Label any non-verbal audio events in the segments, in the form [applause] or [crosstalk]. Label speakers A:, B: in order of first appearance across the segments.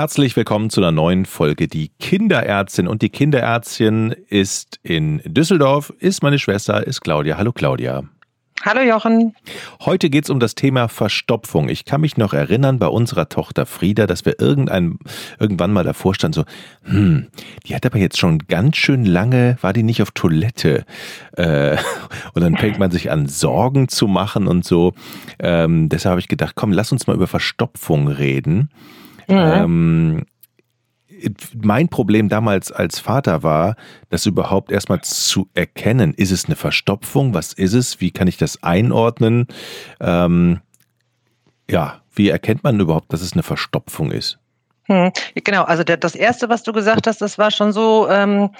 A: Herzlich willkommen zu einer neuen Folge Die Kinderärztin. Und die Kinderärztin ist in Düsseldorf, ist meine Schwester, ist Claudia. Hallo Claudia.
B: Hallo Jochen.
A: Heute geht es um das Thema Verstopfung. Ich kann mich noch erinnern bei unserer Tochter Frieda, dass wir irgendein, irgendwann mal davor standen, so, hm, die hat aber jetzt schon ganz schön lange, war die nicht auf Toilette? Äh, [laughs] und dann fängt man sich an, Sorgen zu machen und so. Ähm, deshalb habe ich gedacht, komm, lass uns mal über Verstopfung reden. Mhm. Ähm, mein Problem damals als Vater war, das überhaupt erstmal zu erkennen. Ist es eine Verstopfung? Was ist es? Wie kann ich das einordnen? Ähm, ja, wie erkennt man überhaupt, dass es eine Verstopfung ist?
B: Hm, genau, also der, das Erste, was du gesagt hast, das war schon so ähm,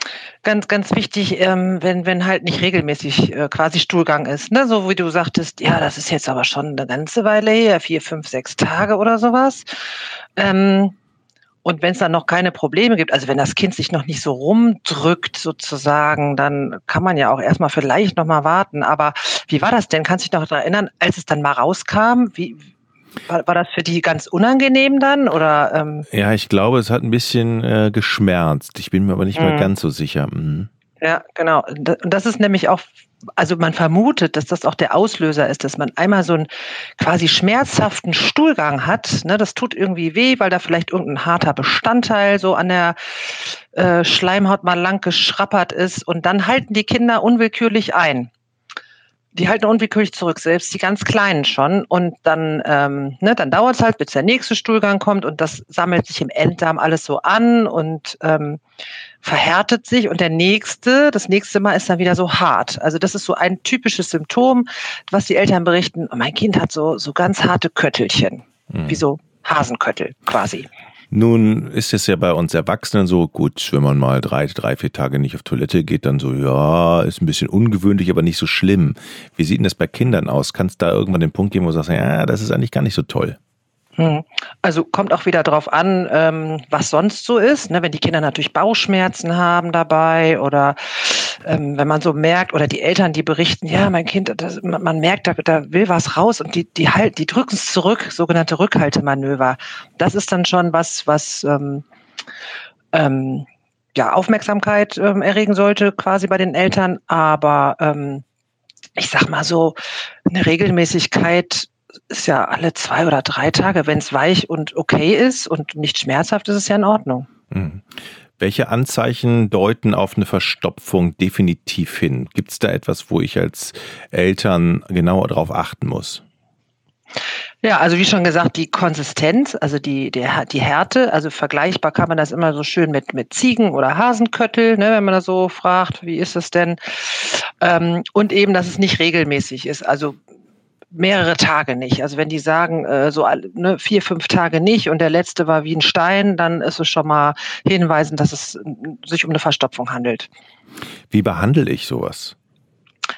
B: ganz, ganz wichtig, ähm, wenn, wenn halt nicht regelmäßig äh, quasi Stuhlgang ist. Ne? So wie du sagtest, ja, das ist jetzt aber schon eine ganze Weile her, vier, fünf, sechs Tage oder sowas. Ähm, und wenn es dann noch keine Probleme gibt, also wenn das Kind sich noch nicht so rumdrückt sozusagen, dann kann man ja auch erstmal vielleicht noch mal warten. Aber wie war das denn? Kannst du dich noch daran erinnern, als es dann mal rauskam? Wie, war, war das für die ganz unangenehm dann? Oder,
A: ähm? Ja, ich glaube, es hat ein bisschen äh, geschmerzt. Ich bin mir aber nicht mhm. mehr ganz so sicher. Mhm.
B: Ja, genau. Und das ist nämlich auch also man vermutet, dass das auch der Auslöser ist, dass man einmal so einen quasi schmerzhaften Stuhlgang hat. Ne, das tut irgendwie weh, weil da vielleicht irgendein harter Bestandteil so an der äh, Schleimhaut mal lang geschrappert ist. Und dann halten die Kinder unwillkürlich ein. Die halten unwillkürlich zurück, selbst die ganz Kleinen schon. Und dann, ähm, ne, dann dauert es halt, bis der nächste Stuhlgang kommt und das sammelt sich im Enddarm alles so an und ähm, verhärtet sich und der nächste, das nächste Mal ist dann wieder so hart. Also das ist so ein typisches Symptom, was die Eltern berichten. Oh, mein Kind hat so, so ganz harte Köttelchen, mhm. wie so Hasenköttel quasi.
A: Nun ist es ja bei uns Erwachsenen so, gut, wenn man mal drei, drei, vier Tage nicht auf Toilette geht, dann so, ja, ist ein bisschen ungewöhnlich, aber nicht so schlimm. Wie sieht denn das bei Kindern aus? Kannst da irgendwann den Punkt geben, wo du sagst, ja, das ist eigentlich gar nicht so toll?
B: Hm. Also kommt auch wieder darauf an, ähm, was sonst so ist. Ne? Wenn die Kinder natürlich Bauchschmerzen haben dabei oder ähm, wenn man so merkt oder die Eltern, die berichten, ja, mein Kind, das, man, merkt, da, da will was raus und die, die halt, die drücken es zurück, sogenannte Rückhaltemanöver. Das ist dann schon was, was ähm, ähm, ja, Aufmerksamkeit erregen sollte, quasi bei den Eltern. Aber ich sag mal so, eine Regelmäßigkeit ist ja alle zwei oder drei Tage. Wenn es weich und okay ist und nicht schmerzhaft, ist es ja in Ordnung. Mhm.
A: Welche Anzeichen deuten auf eine Verstopfung definitiv hin? Gibt es da etwas, wo ich als Eltern genauer darauf achten muss?
B: Ja, also wie schon gesagt, die Konsistenz, also die, der, die Härte, also vergleichbar kann man das immer so schön mit, mit Ziegen oder Hasenköttel, ne, wenn man da so fragt, wie ist es denn? Ähm, und eben, dass es nicht regelmäßig ist. Also mehrere Tage nicht. Also wenn die sagen, äh, so ne, vier, fünf Tage nicht und der letzte war wie ein Stein, dann ist es schon mal hinweisend, dass es sich um eine Verstopfung handelt.
A: Wie behandle ich sowas?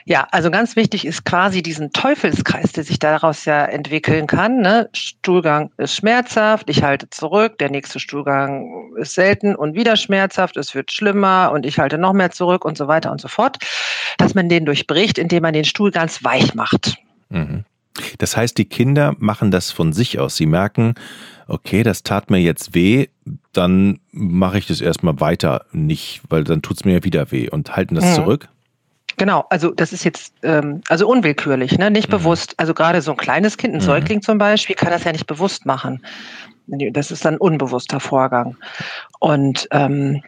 B: Ja, also ganz wichtig ist quasi diesen Teufelskreis, der sich daraus ja entwickeln kann. Ne? Stuhlgang ist schmerzhaft, ich halte zurück, der nächste Stuhlgang ist selten und wieder schmerzhaft, es wird schlimmer und ich halte noch mehr zurück und so weiter und so fort. Dass man den durchbricht, indem man den Stuhl ganz weich macht.
A: Mhm. Das heißt, die Kinder machen das von sich aus. Sie merken, okay, das tat mir jetzt weh, dann mache ich das erstmal weiter nicht, weil dann tut es mir ja wieder weh und halten das mhm. zurück.
B: Genau, also das ist jetzt ähm, also unwillkürlich, ne? nicht mhm. bewusst. Also gerade so ein kleines Kind, ein mhm. Säugling zum Beispiel, kann das ja nicht bewusst machen. Das ist dann ein unbewusster Vorgang. Und ähm,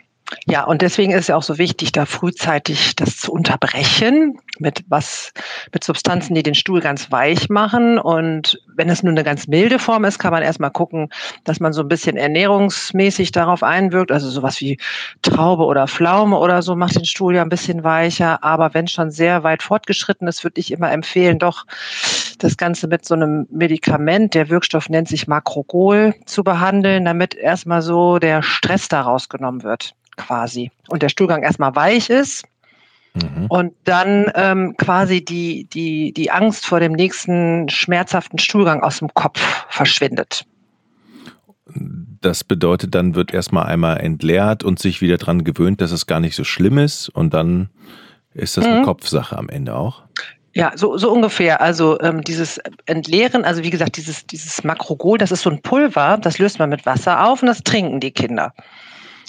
B: ja, und deswegen ist es ja auch so wichtig, da frühzeitig das zu unterbrechen mit was, mit Substanzen, die den Stuhl ganz weich machen. Und wenn es nur eine ganz milde Form ist, kann man erstmal gucken, dass man so ein bisschen ernährungsmäßig darauf einwirkt. Also sowas wie Traube oder Pflaume oder so macht den Stuhl ja ein bisschen weicher. Aber wenn schon sehr weit fortgeschritten ist, würde ich immer empfehlen, doch das Ganze mit so einem Medikament, der Wirkstoff nennt sich Makrogol, zu behandeln, damit erstmal so der Stress da rausgenommen wird quasi. Und der Stuhlgang erstmal weich ist. Mhm. Und dann ähm, quasi die, die, die Angst vor dem nächsten schmerzhaften Stuhlgang aus dem Kopf verschwindet.
A: Das bedeutet, dann wird erstmal einmal entleert und sich wieder daran gewöhnt, dass es gar nicht so schlimm ist. Und dann ist das eine mhm. Kopfsache am Ende auch.
B: Ja, so, so ungefähr. Also ähm, dieses Entleeren, also wie gesagt, dieses, dieses Makrogol, das ist so ein Pulver, das löst man mit Wasser auf und das trinken die Kinder.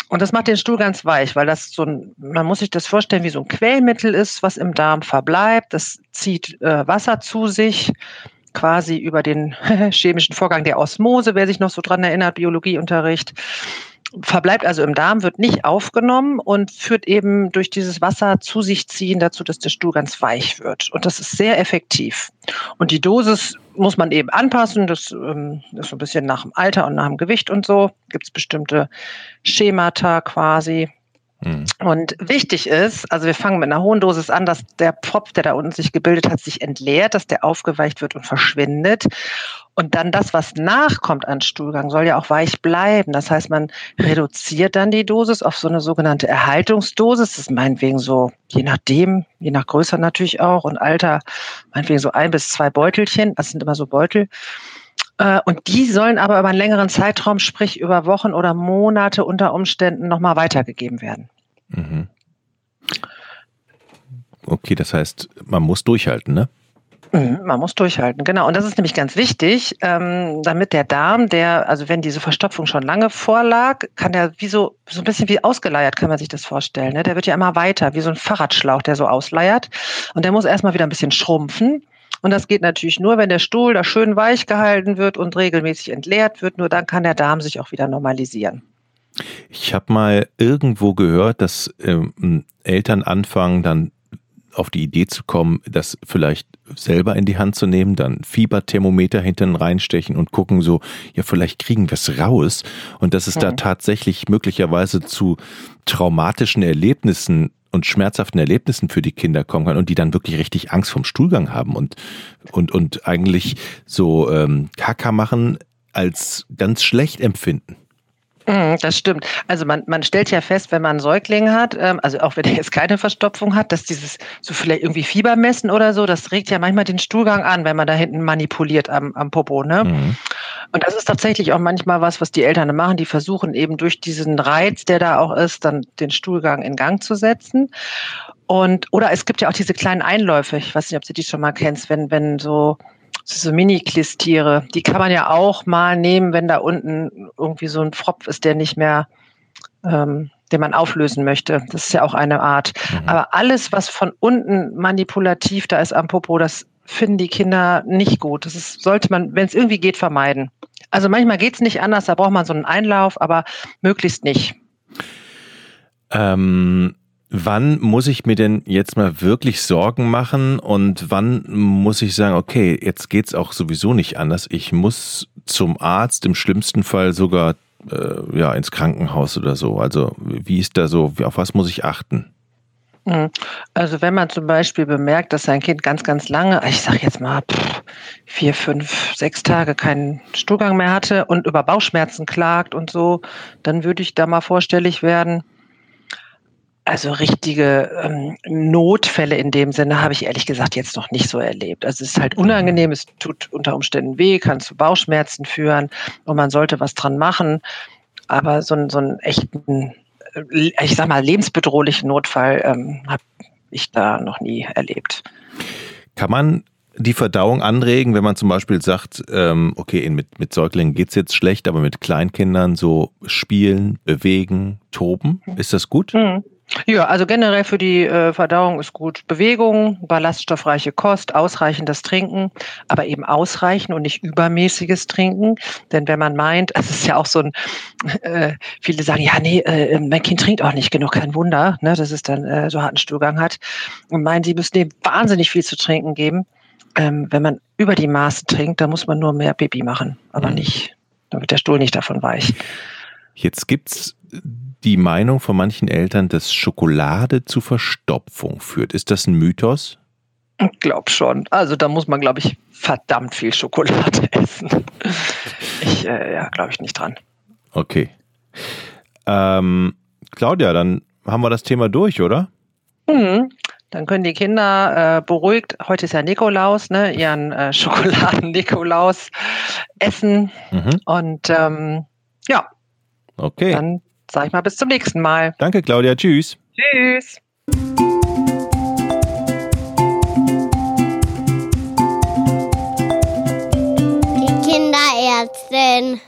B: Und das macht den Stuhl ganz weich, weil das so ein, man muss sich das vorstellen, wie so ein Quellmittel ist, was im Darm verbleibt. Das zieht äh, Wasser zu sich, quasi über den [laughs] chemischen Vorgang der Osmose, wer sich noch so dran erinnert, Biologieunterricht verbleibt also im Darm, wird nicht aufgenommen und führt eben durch dieses Wasser zu sich ziehen dazu, dass der Stuhl ganz weich wird. Und das ist sehr effektiv. Und die Dosis muss man eben anpassen. Das ähm, ist so ein bisschen nach dem Alter und nach dem Gewicht und so. Gibt es bestimmte Schemata quasi. Mhm. Und wichtig ist, also wir fangen mit einer hohen Dosis an, dass der Pfropf, der da unten sich gebildet hat, sich entleert, dass der aufgeweicht wird und verschwindet. Und dann das, was nachkommt an Stuhlgang, soll ja auch weich bleiben. Das heißt, man reduziert dann die Dosis auf so eine sogenannte Erhaltungsdosis. Das ist meinetwegen so, je nachdem, je nach Größe natürlich auch und Alter, meinetwegen so ein bis zwei Beutelchen. Das sind immer so Beutel. Äh, und die sollen aber über einen längeren Zeitraum, sprich über Wochen oder Monate unter Umständen nochmal weitergegeben werden. Mhm.
A: Okay, das heißt, man muss durchhalten, ne?
B: Mhm, man muss durchhalten, genau. Und das ist nämlich ganz wichtig, ähm, damit der Darm, der, also wenn diese Verstopfung schon lange vorlag, kann der wie so, so ein bisschen wie ausgeleiert, kann man sich das vorstellen. Ne? Der wird ja immer weiter, wie so ein Fahrradschlauch, der so ausleiert. Und der muss erstmal wieder ein bisschen schrumpfen. Und das geht natürlich nur, wenn der Stuhl da schön weich gehalten wird und regelmäßig entleert wird. Nur dann kann der Darm sich auch wieder normalisieren.
A: Ich habe mal irgendwo gehört, dass ähm, Eltern anfangen, dann auf die Idee zu kommen, das vielleicht selber in die Hand zu nehmen, dann Fieberthermometer hinten reinstechen und gucken so, ja, vielleicht kriegen wir es raus und dass es mhm. da tatsächlich möglicherweise zu traumatischen Erlebnissen und schmerzhaften Erlebnissen für die Kinder kommen kann und die dann wirklich richtig Angst vom Stuhlgang haben und, und, und eigentlich so ähm, Kaka machen als ganz schlecht empfinden.
B: Mhm, das stimmt. Also man, man stellt ja fest, wenn man einen Säugling hat, ähm, also auch wenn er jetzt keine Verstopfung hat, dass dieses so vielleicht irgendwie Fieber messen oder so, das regt ja manchmal den Stuhlgang an, wenn man da hinten manipuliert am, am Popo. Ne? Mhm. Und das ist tatsächlich auch manchmal was, was die Eltern machen. Die versuchen eben durch diesen Reiz, der da auch ist, dann den Stuhlgang in Gang zu setzen. Und oder es gibt ja auch diese kleinen Einläufe. Ich weiß nicht, ob du die schon mal kennst, wenn wenn so so Mini-Klistiere, die kann man ja auch mal nehmen, wenn da unten irgendwie so ein Pfropf ist, der nicht mehr, ähm, den man auflösen möchte. Das ist ja auch eine Art. Mhm. Aber alles, was von unten manipulativ da ist am Popo, das finden die Kinder nicht gut. Das ist, sollte man, wenn es irgendwie geht, vermeiden. Also manchmal geht es nicht anders, da braucht man so einen Einlauf, aber möglichst nicht.
A: Ähm, Wann muss ich mir denn jetzt mal wirklich Sorgen machen und wann muss ich sagen, okay, jetzt geht's auch sowieso nicht anders. Ich muss zum Arzt, im schlimmsten Fall sogar äh, ja ins Krankenhaus oder so. Also wie ist da so, auf was muss ich achten?
B: Mhm. Also wenn man zum Beispiel bemerkt, dass sein Kind ganz, ganz lange, ich sage jetzt mal pff, vier, fünf, sechs Tage keinen Stuhlgang mehr hatte und über Bauchschmerzen klagt und so, dann würde ich da mal vorstellig werden. Also richtige ähm, Notfälle in dem Sinne habe ich ehrlich gesagt jetzt noch nicht so erlebt. Also es ist halt unangenehm, es tut unter Umständen weh, kann zu Bauchschmerzen führen und man sollte was dran machen. Aber so, einen, so einen echten, äh, ich sag mal, lebensbedrohlichen Notfall ähm, habe ich da noch nie erlebt.
A: Kann man die Verdauung anregen, wenn man zum Beispiel sagt, ähm, okay, mit, mit Säuglingen geht's jetzt schlecht, aber mit Kleinkindern so spielen, bewegen, toben, ist das gut? Mhm.
B: Ja, also generell für die äh, Verdauung ist gut Bewegung, ballaststoffreiche Kost, ausreichendes Trinken, aber eben ausreichend und nicht übermäßiges Trinken. Denn wenn man meint, [laughs] es ist ja auch so ein, äh, viele sagen, ja, nee, äh, mein Kind trinkt auch nicht genug, kein Wunder, ne, dass es dann äh, so harten Stuhlgang hat und meinen, sie müssen dem wahnsinnig viel zu trinken geben. Ähm, wenn man über die Maße trinkt, dann muss man nur mehr Pipi machen, aber mhm. nicht, damit der Stuhl nicht davon weich.
A: Jetzt gibt's die Meinung von manchen Eltern, dass Schokolade zu Verstopfung führt. Ist das ein Mythos?
B: Ich glaube schon. Also da muss man, glaube ich, verdammt viel Schokolade [laughs] essen. Ich, äh, ja, glaube ich nicht dran.
A: Okay. Ähm, Claudia, dann haben wir das Thema durch, oder?
B: Mhm. Dann können die Kinder äh, beruhigt, heute ist ja Nikolaus, ne, ihren äh, [laughs] Schokoladen-Nikolaus essen. Mhm. Und ähm, ja.
A: Okay.
B: Dann sage ich mal, bis zum nächsten Mal.
A: Danke, Claudia. Tschüss.
B: Tschüss.
C: Die Kinderärztin.